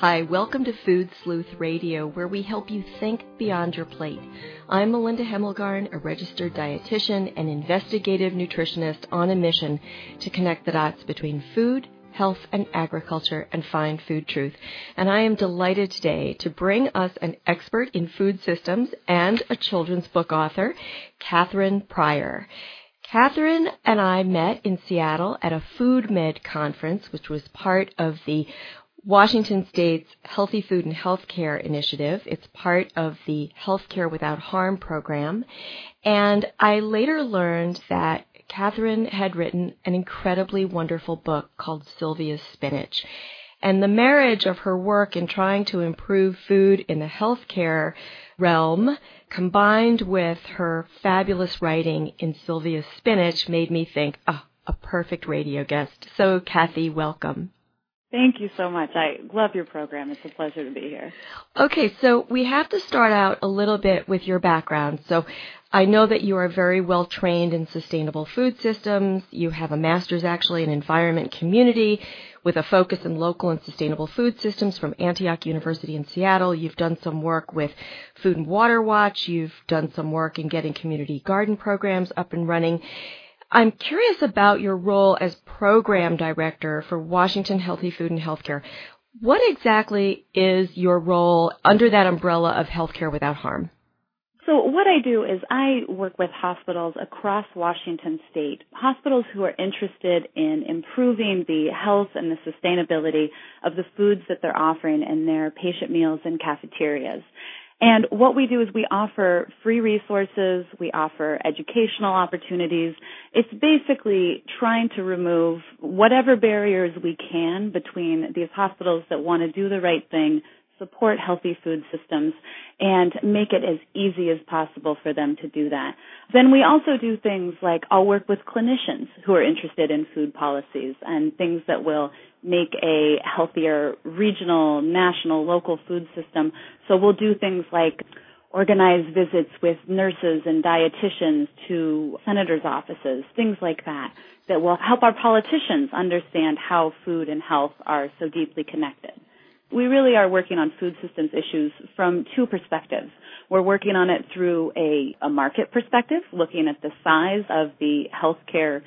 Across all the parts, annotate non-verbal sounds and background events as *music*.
Hi, welcome to Food Sleuth Radio, where we help you think beyond your plate. I'm Melinda Hemmelgarn, a registered dietitian and investigative nutritionist on a mission to connect the dots between food, health, and agriculture and find food truth. And I am delighted today to bring us an expert in food systems and a children's book author, Katherine Pryor. Katherine and I met in Seattle at a Food Med conference, which was part of the Washington State's Healthy Food and Healthcare Initiative. It's part of the Healthcare Without Harm program. And I later learned that Katherine had written an incredibly wonderful book called Sylvia's Spinach. And the marriage of her work in trying to improve food in the healthcare realm combined with her fabulous writing in Sylvia's Spinach made me think, oh, a perfect radio guest. So, Kathy, welcome. Thank you so much. I love your program. It's a pleasure to be here. Okay, so we have to start out a little bit with your background. So I know that you are very well trained in sustainable food systems. You have a master's actually in environment community with a focus in local and sustainable food systems from Antioch University in Seattle. You've done some work with Food and Water Watch. You've done some work in getting community garden programs up and running. I'm curious about your role as program director for Washington Healthy Food and Healthcare. What exactly is your role under that umbrella of healthcare without harm? So what I do is I work with hospitals across Washington state, hospitals who are interested in improving the health and the sustainability of the foods that they're offering in their patient meals and cafeterias. And what we do is we offer free resources, we offer educational opportunities. It's basically trying to remove whatever barriers we can between these hospitals that want to do the right thing, support healthy food systems, and make it as easy as possible for them to do that. Then we also do things like I'll work with clinicians who are interested in food policies and things that will make a healthier regional, national, local food system. So we'll do things like organize visits with nurses and dietitians to senators' offices, things like that, that will help our politicians understand how food and health are so deeply connected. We really are working on food systems issues from two perspectives. We're working on it through a, a market perspective, looking at the size of the healthcare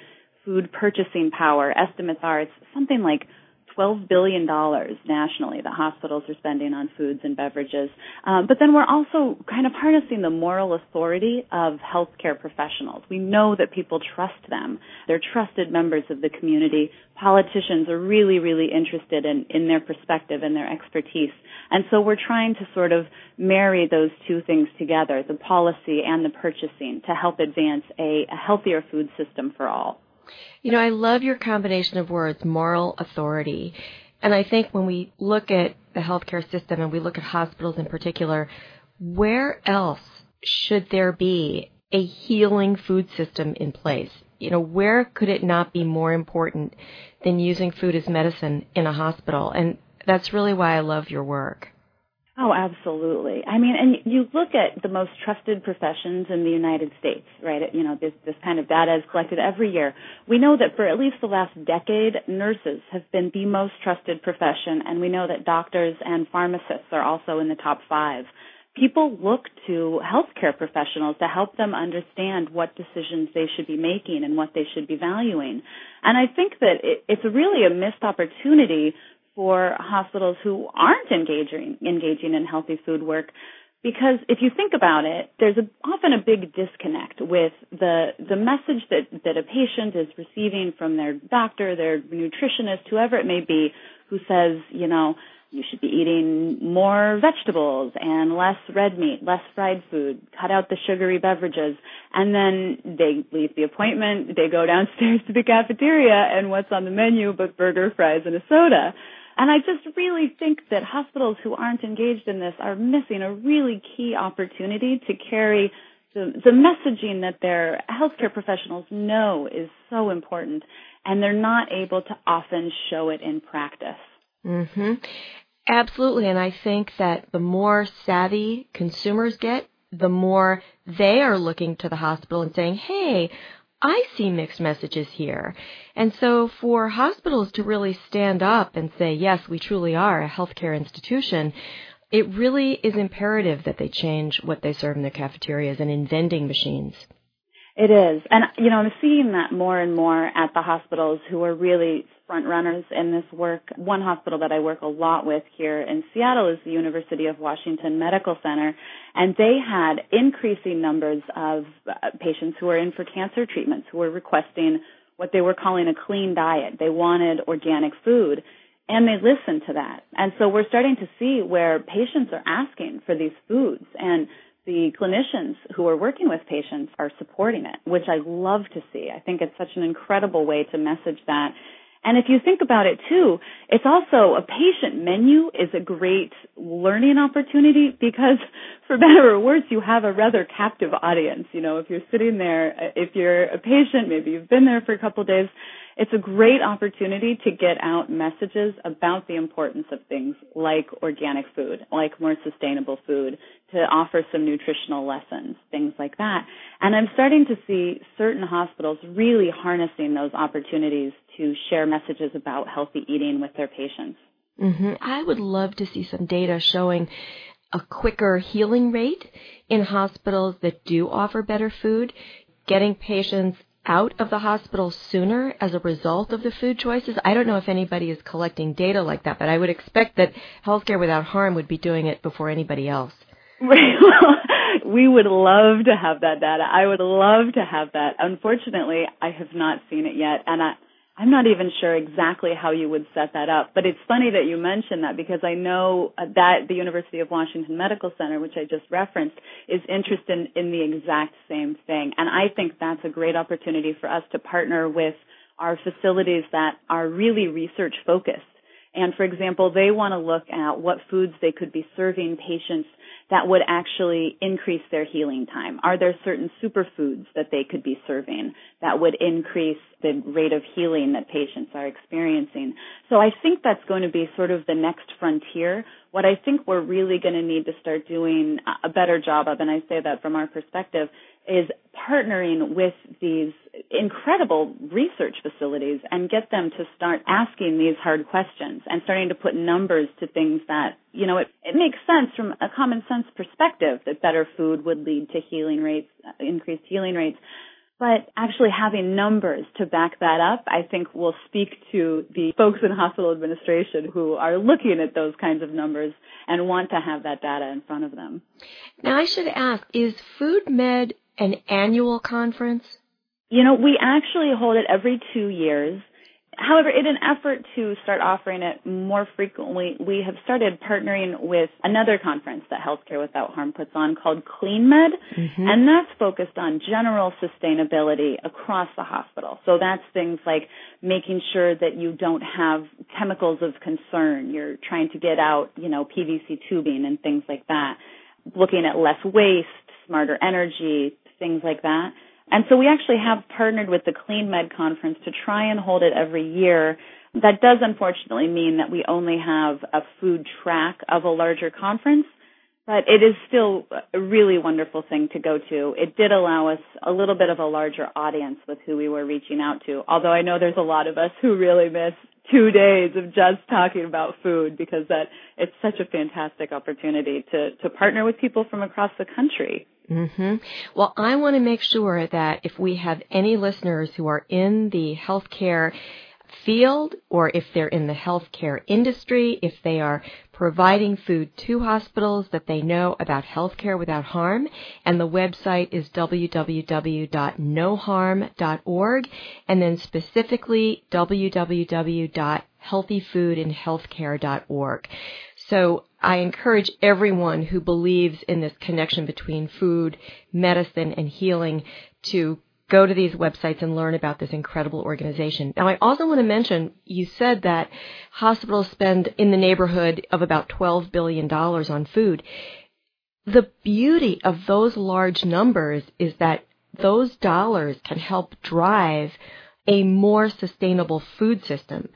food purchasing power. Estimates are it's something like $12 billion nationally that hospitals are spending on foods and beverages. Um, but then we're also kind of harnessing the moral authority of healthcare professionals. We know that people trust them. They're trusted members of the community. Politicians are really, really interested in, in their perspective and their expertise. And so we're trying to sort of marry those two things together, the policy and the purchasing, to help advance a, a healthier food system for all. You know, I love your combination of words, moral authority. And I think when we look at the healthcare system and we look at hospitals in particular, where else should there be a healing food system in place? You know, where could it not be more important than using food as medicine in a hospital? And that's really why I love your work. Oh, absolutely. I mean, and you look at the most trusted professions in the United States, right? You know, this, this kind of data is collected every year. We know that for at least the last decade, nurses have been the most trusted profession, and we know that doctors and pharmacists are also in the top five. People look to healthcare professionals to help them understand what decisions they should be making and what they should be valuing. And I think that it, it's really a missed opportunity for hospitals who aren't engaging engaging in healthy food work because if you think about it, there's a, often a big disconnect with the the message that that a patient is receiving from their doctor, their nutritionist, whoever it may be, who says, you know, you should be eating more vegetables and less red meat, less fried food, cut out the sugary beverages, and then they leave the appointment, they go downstairs *laughs* to the cafeteria, and what's on the menu but burger, fries, and a soda. And I just really think that hospitals who aren't engaged in this are missing a really key opportunity to carry the, the messaging that their healthcare professionals know is so important. and they're not able to often show it in practice. Mhm. Absolutely, and I think that the more savvy consumers get, the more they are looking to the hospital and saying, "Hey, I see mixed messages here. And so for hospitals to really stand up and say, yes, we truly are a healthcare institution, it really is imperative that they change what they serve in their cafeterias and in vending machines. It is. And, you know, I'm seeing that more and more at the hospitals who are really front runners in this work. One hospital that I work a lot with here in Seattle is the University of Washington Medical Center, and they had increasing numbers of uh, patients who were in for cancer treatments who were requesting what they were calling a clean diet. They wanted organic food. And they listened to that. And so we're starting to see where patients are asking for these foods and the clinicians who are working with patients are supporting it, which I love to see. I think it's such an incredible way to message that and if you think about it too, it's also a patient menu is a great learning opportunity because *laughs* for better or worse, you have a rather captive audience. You know, if you're sitting there, if you're a patient, maybe you've been there for a couple of days, it's a great opportunity to get out messages about the importance of things like organic food, like more sustainable food, to offer some nutritional lessons, things like that. And I'm starting to see certain hospitals really harnessing those opportunities to share messages about healthy eating with their patients. Mm-hmm. I would love to see some data showing a quicker healing rate in hospitals that do offer better food, getting patients out of the hospital sooner as a result of the food choices. I don't know if anybody is collecting data like that, but I would expect that Healthcare Without Harm would be doing it before anybody else. *laughs* we would love to have that data. I would love to have that. Unfortunately, I have not seen it yet, and I, I'm not even sure exactly how you would set that up, but it's funny that you mentioned that because I know uh, that the University of Washington Medical Center, which I just referenced, is interested in, in the exact same thing. And I think that's a great opportunity for us to partner with our facilities that are really research focused. And for example, they want to look at what foods they could be serving patients that would actually increase their healing time? Are there certain superfoods that they could be serving that would increase the rate of healing that patients are experiencing? So I think that's going to be sort of the next frontier. What I think we're really going to need to start doing a better job of, and I say that from our perspective, is partnering with these incredible research facilities and get them to start asking these hard questions and starting to put numbers to things that, you know, it, it makes sense from a common sense perspective that better food would lead to healing rates, increased healing rates. But actually having numbers to back that up, I think will speak to the folks in hospital administration who are looking at those kinds of numbers and want to have that data in front of them. Now I should ask, is Food Med an annual conference? You know, we actually hold it every two years. However, in an effort to start offering it more frequently, we have started partnering with another conference that Healthcare Without Harm puts on called CleanMed, mm-hmm. and that's focused on general sustainability across the hospital. So that's things like making sure that you don't have chemicals of concern. You're trying to get out, you know, PVC tubing and things like that. Looking at less waste, smarter energy, things like that. And so we actually have partnered with the Clean Med conference to try and hold it every year. That does unfortunately mean that we only have a food track of a larger conference, but it is still a really wonderful thing to go to. It did allow us a little bit of a larger audience with who we were reaching out to, although I know there's a lot of us who really miss two days of just talking about food because that it's such a fantastic opportunity to, to partner with people from across the country. Mm-hmm. Well, I want to make sure that if we have any listeners who are in the healthcare field or if they're in the healthcare industry, if they are providing food to hospitals that they know about healthcare without harm. And the website is www.noharm.org and then specifically www.healthyfoodandhealthcare.org. So I encourage everyone who believes in this connection between food, medicine, and healing to go to these websites and learn about this incredible organization. Now, I also want to mention, you said that hospitals spend in the neighborhood of about $12 billion on food. The beauty of those large numbers is that those dollars can help drive a more sustainable food system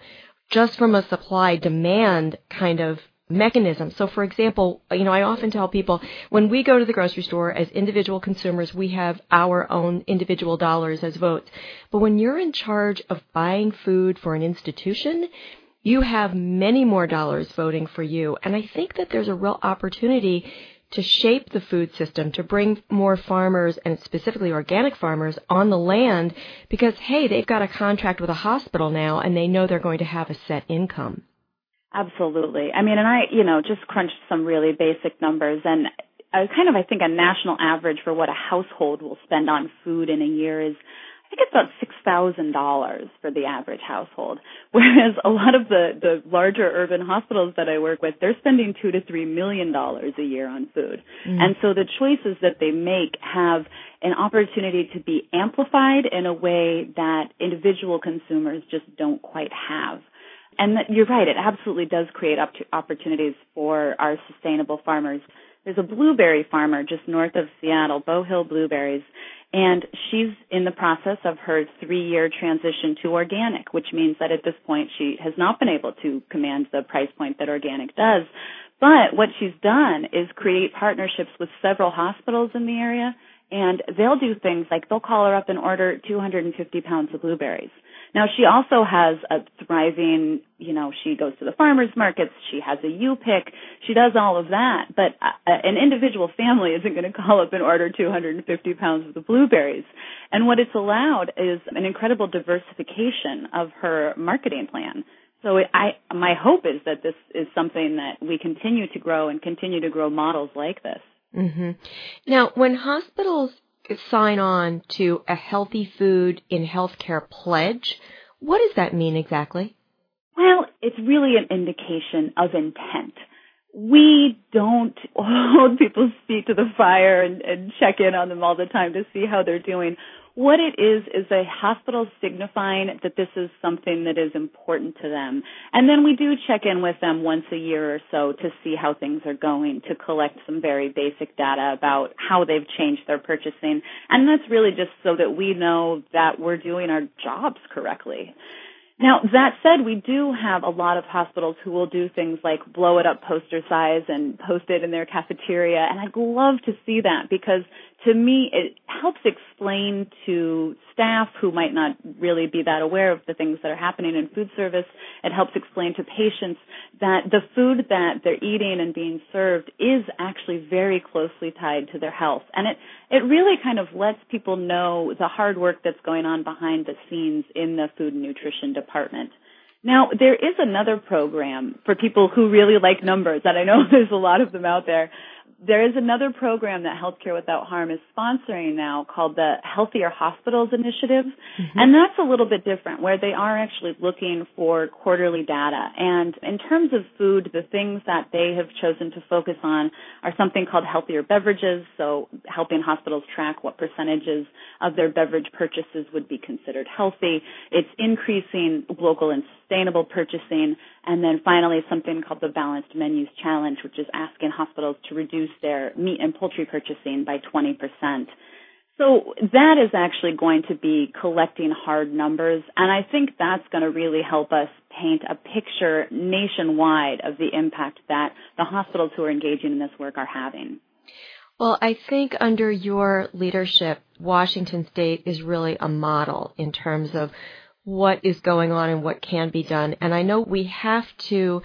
just from a supply demand kind of mechanism. So for example, you know, I often tell people when we go to the grocery store as individual consumers, we have our own individual dollars as votes. But when you're in charge of buying food for an institution, you have many more dollars voting for you. And I think that there's a real opportunity to shape the food system, to bring more farmers and specifically organic farmers on the land because, hey, they've got a contract with a hospital now and they know they're going to have a set income. Absolutely. I mean, and I, you know, just crunched some really basic numbers and I kind of, I think a national average for what a household will spend on food in a year is I think it's about six thousand dollars for the average household. *laughs* Whereas a lot of the the larger urban hospitals that I work with, they're spending two to three million dollars a year on food. Mm. And so the choices that they make have an opportunity to be amplified in a way that individual consumers just don't quite have. And you're right, it absolutely does create opportunities for our sustainable farmers. There's a blueberry farmer just north of Seattle, Bow Hill Blueberries, and she's in the process of her three year transition to organic, which means that at this point she has not been able to command the price point that organic does. But what she's done is create partnerships with several hospitals in the area and they'll do things like they'll call her up and order 250 pounds of blueberries. Now she also has a thriving, you know, she goes to the farmers markets, she has a U-pick, she does all of that, but uh, an individual family isn't going to call up and order 250 pounds of the blueberries. And what it's allowed is an incredible diversification of her marketing plan. So I, my hope is that this is something that we continue to grow and continue to grow models like this. Mm-hmm. Now, when hospitals sign on to a healthy food in healthcare pledge. What does that mean exactly? Well, it's really an indication of intent. We don't *laughs* hold people's feet to the fire and, and check in on them all the time to see how they're doing. What it is is a hospital signifying that this is something that is important to them. And then we do check in with them once a year or so to see how things are going, to collect some very basic data about how they've changed their purchasing. And that's really just so that we know that we're doing our jobs correctly. Now, that said, we do have a lot of hospitals who will do things like blow it up poster size and post it in their cafeteria, and I'd love to see that because to me, it helps explain to staff who might not really be that aware of the things that are happening in food service. It helps explain to patients that the food that they're eating and being served is actually very closely tied to their health. And it, it really kind of lets people know the hard work that's going on behind the scenes in the food and nutrition department. Now, there is another program for people who really like numbers, and I know *laughs* there's a lot of them out there, there is another program that Healthcare Without Harm is sponsoring now called the Healthier Hospitals Initiative. Mm-hmm. And that's a little bit different where they are actually looking for quarterly data. And in terms of food, the things that they have chosen to focus on are something called healthier beverages. So helping hospitals track what percentages of their beverage purchases would be considered healthy. It's increasing local and sustainable purchasing. And then finally something called the Balanced Menus Challenge, which is asking hospitals to reduce their meat and poultry purchasing by 20%. So that is actually going to be collecting hard numbers, and I think that's going to really help us paint a picture nationwide of the impact that the hospitals who are engaging in this work are having. Well, I think under your leadership, Washington State is really a model in terms of what is going on and what can be done. And I know we have to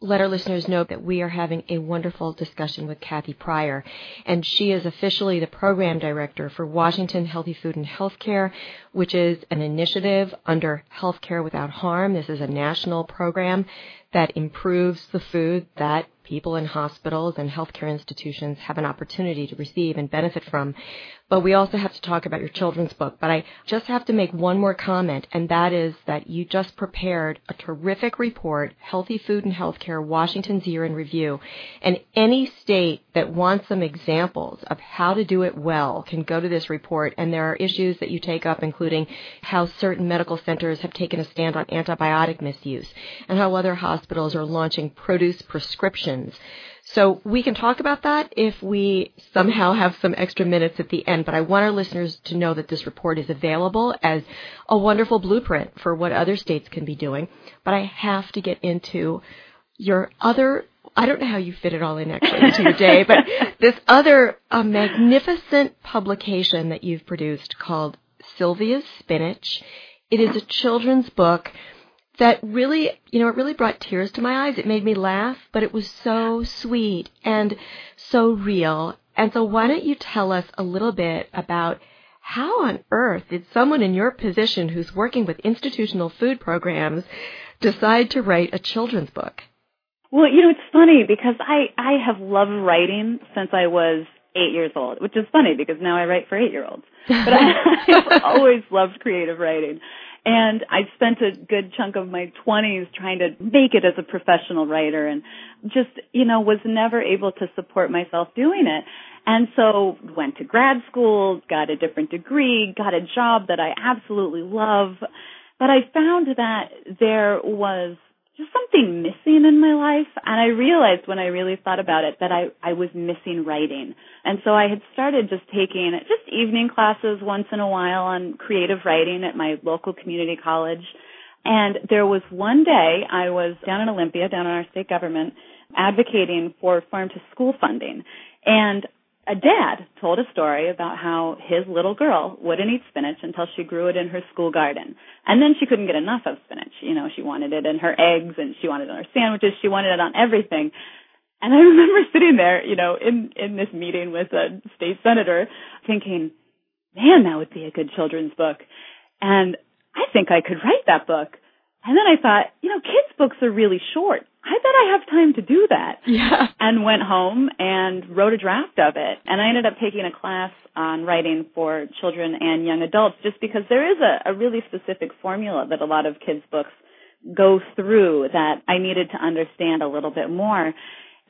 let our listeners know that we are having a wonderful discussion with Kathy Pryor, and she is officially the program director for Washington Healthy Food and Healthcare, which is an initiative under Healthcare Without Harm. This is a national program that improves the food that people in hospitals and healthcare institutions have an opportunity to receive and benefit from. But we also have to talk about your children's book. But I just have to make one more comment, and that is that you just prepared a terrific report, Healthy Food and Healthcare, Washington's Year in Review. And any state that wants some examples of how to do it well can go to this report. And there are issues that you take up, including how certain medical centers have taken a stand on antibiotic misuse and how other hospitals are launching produce prescriptions So we can talk about that if we somehow have some extra minutes at the end, but I want our listeners to know that this report is available as a wonderful blueprint for what other states can be doing. But I have to get into your other I don't know how you fit it all in actually into your day, but *laughs* this other a magnificent publication that you've produced called Sylvia's Spinach. It is a children's book that really, you know, it really brought tears to my eyes. It made me laugh, but it was so sweet and so real. And so why don't you tell us a little bit about how on earth did someone in your position who's working with institutional food programs decide to write a children's book? Well, you know, it's funny because I I have loved writing since I was eight years old, which is funny because now I write for eight year olds. But I, *laughs* I've always loved creative writing. And I spent a good chunk of my 20s trying to make it as a professional writer and just, you know, was never able to support myself doing it. And so went to grad school, got a different degree, got a job that I absolutely love. But I found that there was just something missing in my life. And I realized when I really thought about it that I, I was missing writing. And so I had started just taking just evening classes once in a while on creative writing at my local community college. And there was one day I was down in Olympia, down in our state government, advocating for farm to school funding. And a dad told a story about how his little girl wouldn't eat spinach until she grew it in her school garden. And then she couldn't get enough of spinach. You know, she wanted it in her eggs and she wanted it on her sandwiches. She wanted it on everything. And I *laughs* remember sitting there, you know, in, in this meeting with a state senator thinking, man, that would be a good children's book. And I think I could write that book. And then I thought, you know, kids' books are really short. I bet I have time to do that. Yeah. And went home and wrote a draft of it. And I ended up taking a class on writing for children and young adults just because there is a, a really specific formula that a lot of kids' books go through that I needed to understand a little bit more.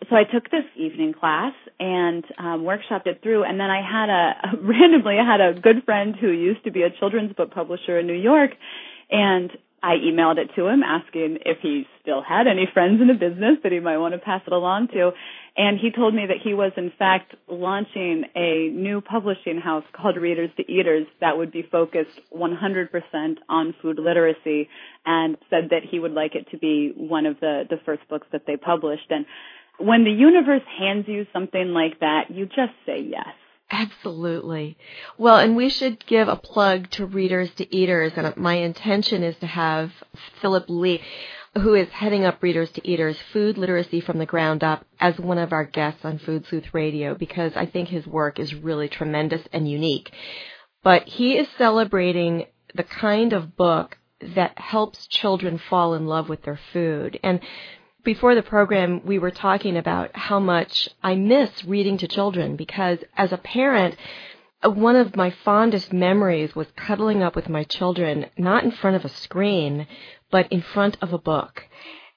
So I took this evening class and um, workshopped it through, and then I had a *laughs* randomly I had a good friend who used to be a children's book publisher in New York, and I emailed it to him asking if he still had any friends in the business that he might want to pass it along to. And he told me that he was in fact launching a new publishing house called Readers to Eaters that would be focused 100% on food literacy and said that he would like it to be one of the, the first books that they published. And when the universe hands you something like that, you just say yes. Absolutely. Well, and we should give a plug to Readers to Eaters, and my intention is to have Philip Lee, who is heading up Readers to Eaters, Food Literacy from the Ground Up, as one of our guests on Food Sleuth Radio, because I think his work is really tremendous and unique. But he is celebrating the kind of book that helps children fall in love with their food. And before the program, we were talking about how much I miss reading to children because as a parent, one of my fondest memories was cuddling up with my children, not in front of a screen, but in front of a book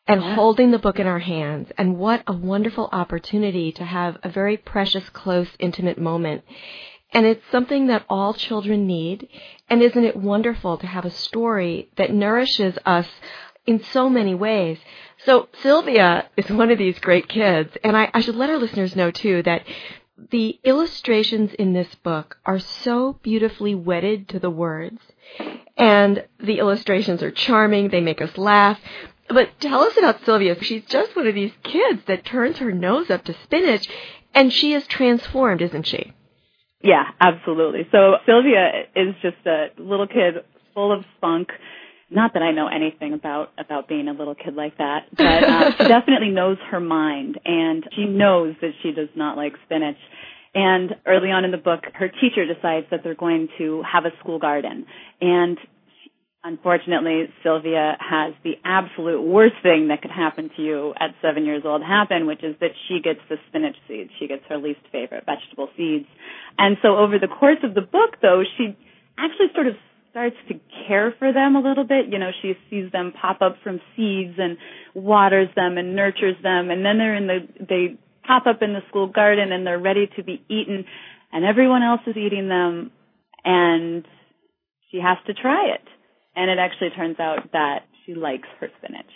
and yeah. holding the book in our hands. And what a wonderful opportunity to have a very precious, close, intimate moment. And it's something that all children need. And isn't it wonderful to have a story that nourishes us in so many ways? So Sylvia is one of these great kids, and I, I should let our listeners know too that the illustrations in this book are so beautifully wedded to the words, and the illustrations are charming. They make us laugh. But tell us about Sylvia. She's just one of these kids that turns her nose up to spinach, and she is transformed, isn't she? Yeah, absolutely. So Sylvia is just a little kid full of spunk not that I know anything about about being a little kid like that, but uh, she *laughs* definitely knows her mind, and she knows that she does not like spinach. And early on in the book, her teacher decides that they're going to have a school garden, and unfortunately, Sylvia has the absolute worst thing that could happen to you at seven years old happen, which is that she gets the spinach seeds. She gets her least favorite vegetable seeds. And so over the course of the book, though, she actually sort of starts to care for them a little bit. You know, she sees them pop up from seeds and waters them and nurtures them and then they're in the, they pop up in the school garden and they're ready to be eaten and everyone else is eating them and she has to try it. And it actually turns out that she likes her spinach.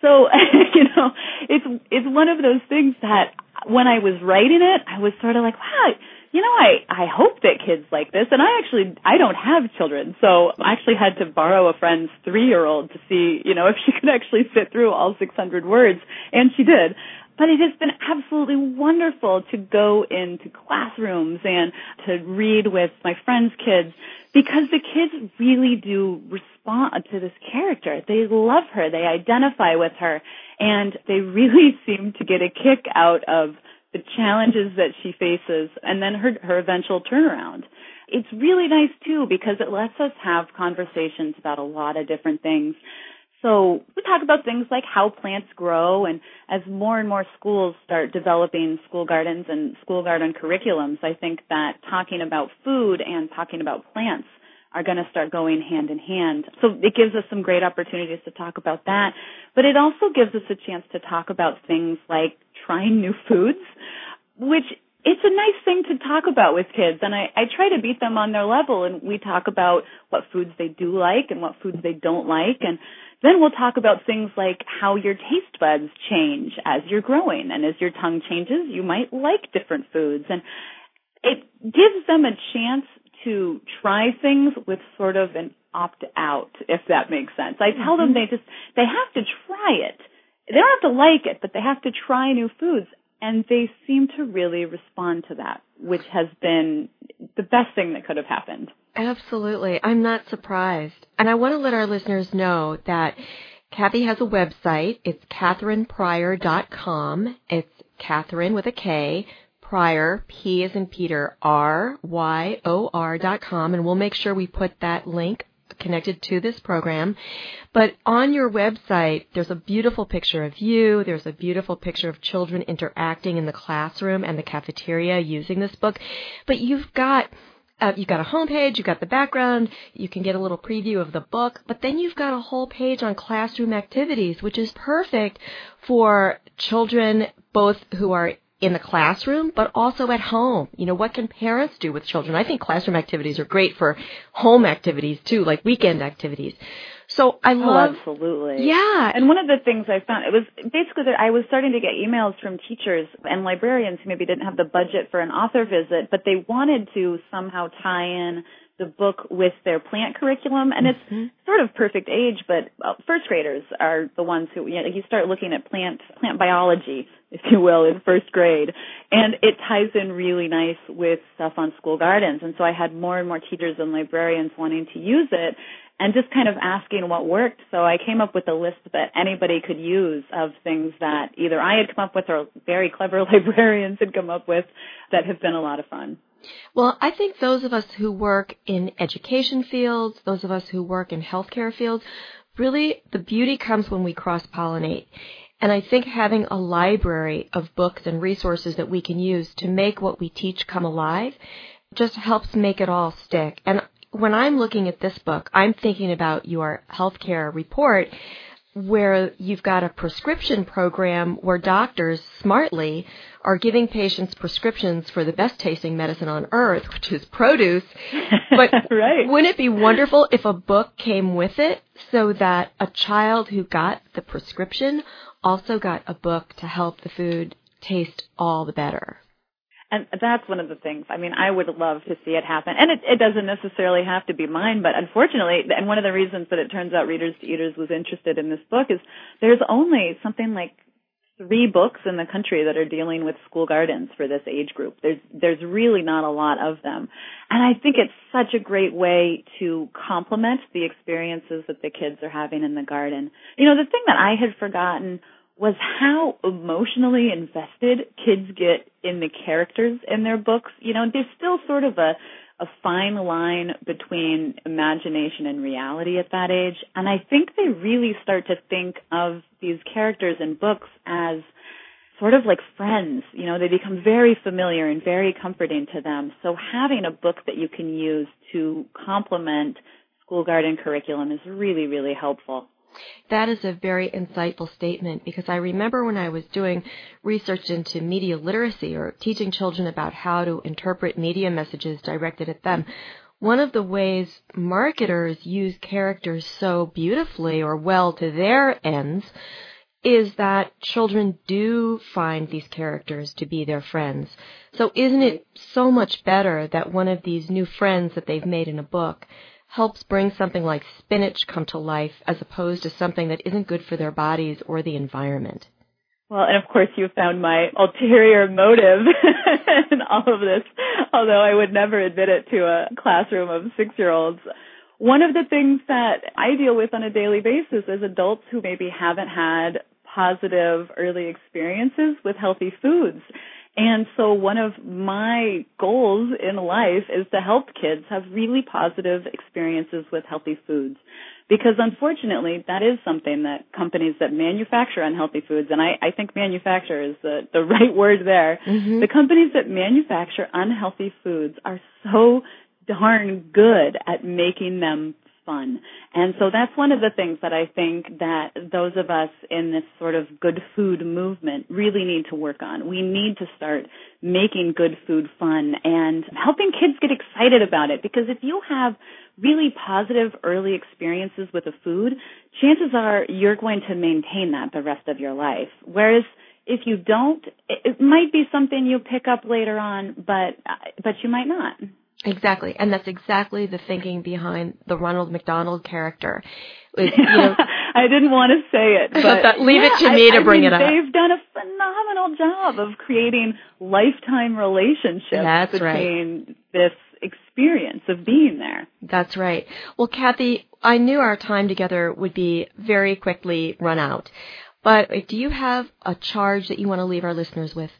So, *laughs* you know, it's, it's one of those things that when I was writing it, I was sort of like, wow, you know, I, I hope that kids like this. And I actually, I don't have children. So I actually had to borrow a friend's three year old to see, you know, *laughs* if she could actually sit through all 600 words. And she did. But it has been absolutely wonderful to go into classrooms and to read with my friends' kids because the kids really do respond to this character. They love her. They identify with her and they *laughs* really seem to get a kick out of the challenges that she faces, and then her, her eventual turnaround. It's really nice too because it lets us have conversations about a lot of different things. So we talk about things like how plants grow and as more and more schools start developing school gardens and school garden curriculums, I think that talking about food and talking about plants are going to start going hand in hand. So it gives us some great opportunities to talk about that, but it also gives us a chance to talk about things like trying new foods, which it's a nice thing to talk about with kids and I, I try to beat them on their level and we talk about what foods they do like and what foods they don't like and then we'll talk about things like how your taste buds change as you're growing and as your tongue changes you might like different foods and it gives them a chance to try things with sort of an opt out, if that makes sense. I tell mm-hmm. them they just, they have to try it. They don't have to like it, but they have to try new foods. And they seem to really respond to that, which has been the best thing that could have happened. Absolutely. I'm not surprised. And I want to let our listeners know that Kathy has a website. It's katherinepryor.com. It's Katherine with a K, Pryor, P is in Peter, R-Y-O-R dot com, and we'll make sure we put that link connected to this program. But on your website, there's a beautiful picture of you. There's a beautiful picture of children interacting in the classroom and the cafeteria using this book. But you've got uh, you've got a homepage, you've got the background, you can get a little preview of the book, but then you've got a whole page on classroom activities, which is perfect for children both who are in the classroom, but also at home. You know, what can parents do with children? I think classroom activities are great for home activities too, like weekend activities. So I oh, love. Oh, absolutely. Yeah. And one of the things I found, it was basically that I was starting to get emails from teachers and librarians who maybe didn't have the budget for an author visit, but they wanted to somehow tie in the book with their plant curriculum and it's mm-hmm. sort of perfect age but well, first graders are the ones who you know you start looking at plant plant biology if you will in first grade and it ties in really nice with stuff on school gardens and so I had more and more teachers and librarians wanting to use it and just kind of asking what worked so I came up with a list that anybody could use of things that either I had come up with or very clever *laughs* librarians had come up with that have been a lot of fun. Well, I think those of us who work in education fields, those of us who work in healthcare fields, really the beauty comes when we cross pollinate. And I think having a library of books and resources that we can use to make what we teach come alive just helps make it all stick. And when I'm looking at this book, I'm thinking about your healthcare report where you've got a prescription program where doctors smartly are giving patients prescriptions for the best tasting medicine on earth, *laughs* which is produce. But *laughs* right. wouldn't it be wonderful if a book came with it so that a child who got the prescription also got a book to help the food taste all the better? And that's one of the things. I mean, I would love to see it happen. And it, it doesn't necessarily have to be mine, but unfortunately, and one of the reasons that it turns out Readers to Eaters was interested in this book is there's only something like three books in the country that are dealing with school gardens for this age group. There's there's really not a lot of them. And I think it's such a great way to complement the experiences that the kids are having in the garden. You know, the thing that I had forgotten was how emotionally invested kids get in the characters in their books. You know, there's still sort of a a fine line between imagination and reality at that age. And I think they really start to think of these characters in books as sort of like friends. You know, they become very familiar and very comforting to them. So having a book that you can use to complement school garden curriculum is really, really helpful. That is a very insightful statement because I remember when I was doing research into media literacy or teaching children about how to interpret media messages directed at them. One of the ways marketers use characters so beautifully or well to their ends is that children do find these characters to be their friends. So isn't it so much better that one of these new friends that they've made in a book helps bring something like spinach come to life as opposed to something that isn't good for their bodies or the environment? Well, and of course you found my ulterior motive *laughs* in all of this, although I would never admit it to a classroom of six year olds. One of the things that I deal with on a daily basis is adults who maybe haven't had positive early experiences with healthy foods. And so one of my goals in life is to help kids have really positive experiences with healthy foods. Because unfortunately, that is something that companies that manufacture unhealthy foods, and I, I think manufacture is the, the *laughs* right word there, mm-hmm. the companies that manufacture unhealthy foods are so darn good at making them fun. And so that's one of the things that I think that those of us in this sort of good food movement really need to work on. We need to start making good food fun and helping kids get excited about it because if you have really positive early experiences with a food, chances are you're going to maintain that the rest of your life. Whereas if you don't, it might be something you pick up later on, but but you might not. Exactly, and that's exactly the thinking behind the Ronald McDonald character. It, you *laughs* know, I didn't want to say it, *laughs* but that, leave yeah, it to me I, to bring I mean, it up. They've done a phenomenal job of creating lifetime relationships that's between right. this experience of being there. That's right. Well, Kathy, I knew our time together would be very quickly run out. But do you have a charge that you want to leave our listeners with?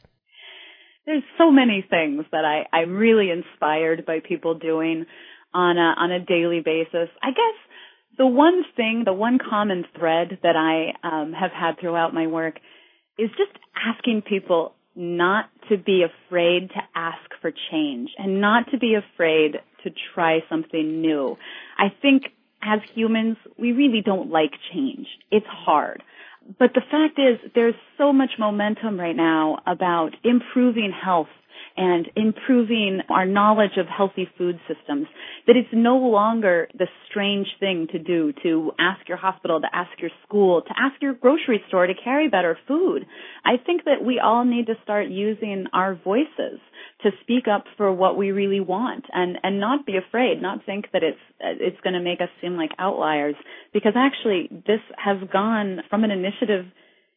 There's so many things that I, I'm really inspired by people doing on a, on a daily basis. I guess the one thing, the one common thread that I um, have had throughout my work is just asking people not to be afraid to ask for change and not to be afraid to try something new. I think as humans, we really don't like change. It's hard but the fact is there's so much momentum right now about improving health and improving our knowledge of healthy food systems, that it's no longer the strange thing to do to ask your hospital, to ask your school, to ask your grocery store to carry better food. I think that we all need to start using our voices to speak up for what we really want and, and not be afraid, not think that it's, it's going to make us seem like outliers because actually this has gone from an initiative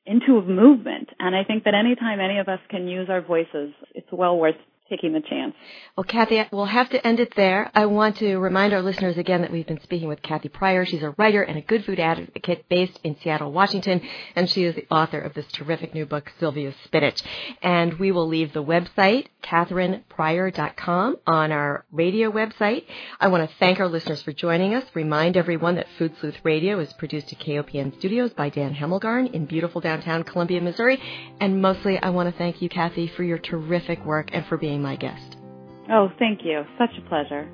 into a movement. And I think that anytime any of us can use our voices, it's well worth taking the chance. Well, Kathy, we'll have to end it there. I want to remind our listeners again that we've been speaking with Kathy Pryor. She's a writer and a good food advocate based in Seattle, Washington, and she is the author of this terrific new book, Sylvia's Spinach. And we will leave the website, katherinepryor.com, on our radio website. I want to thank our listeners for joining us. Remind everyone that Food Sleuth Radio is produced at KOPN Studios by Dan Hemmelgarn in beautiful downtown Columbia, Missouri. And mostly, I want to thank you, Kathy, for your terrific work and for being my guest. Oh, thank you. Such a pleasure.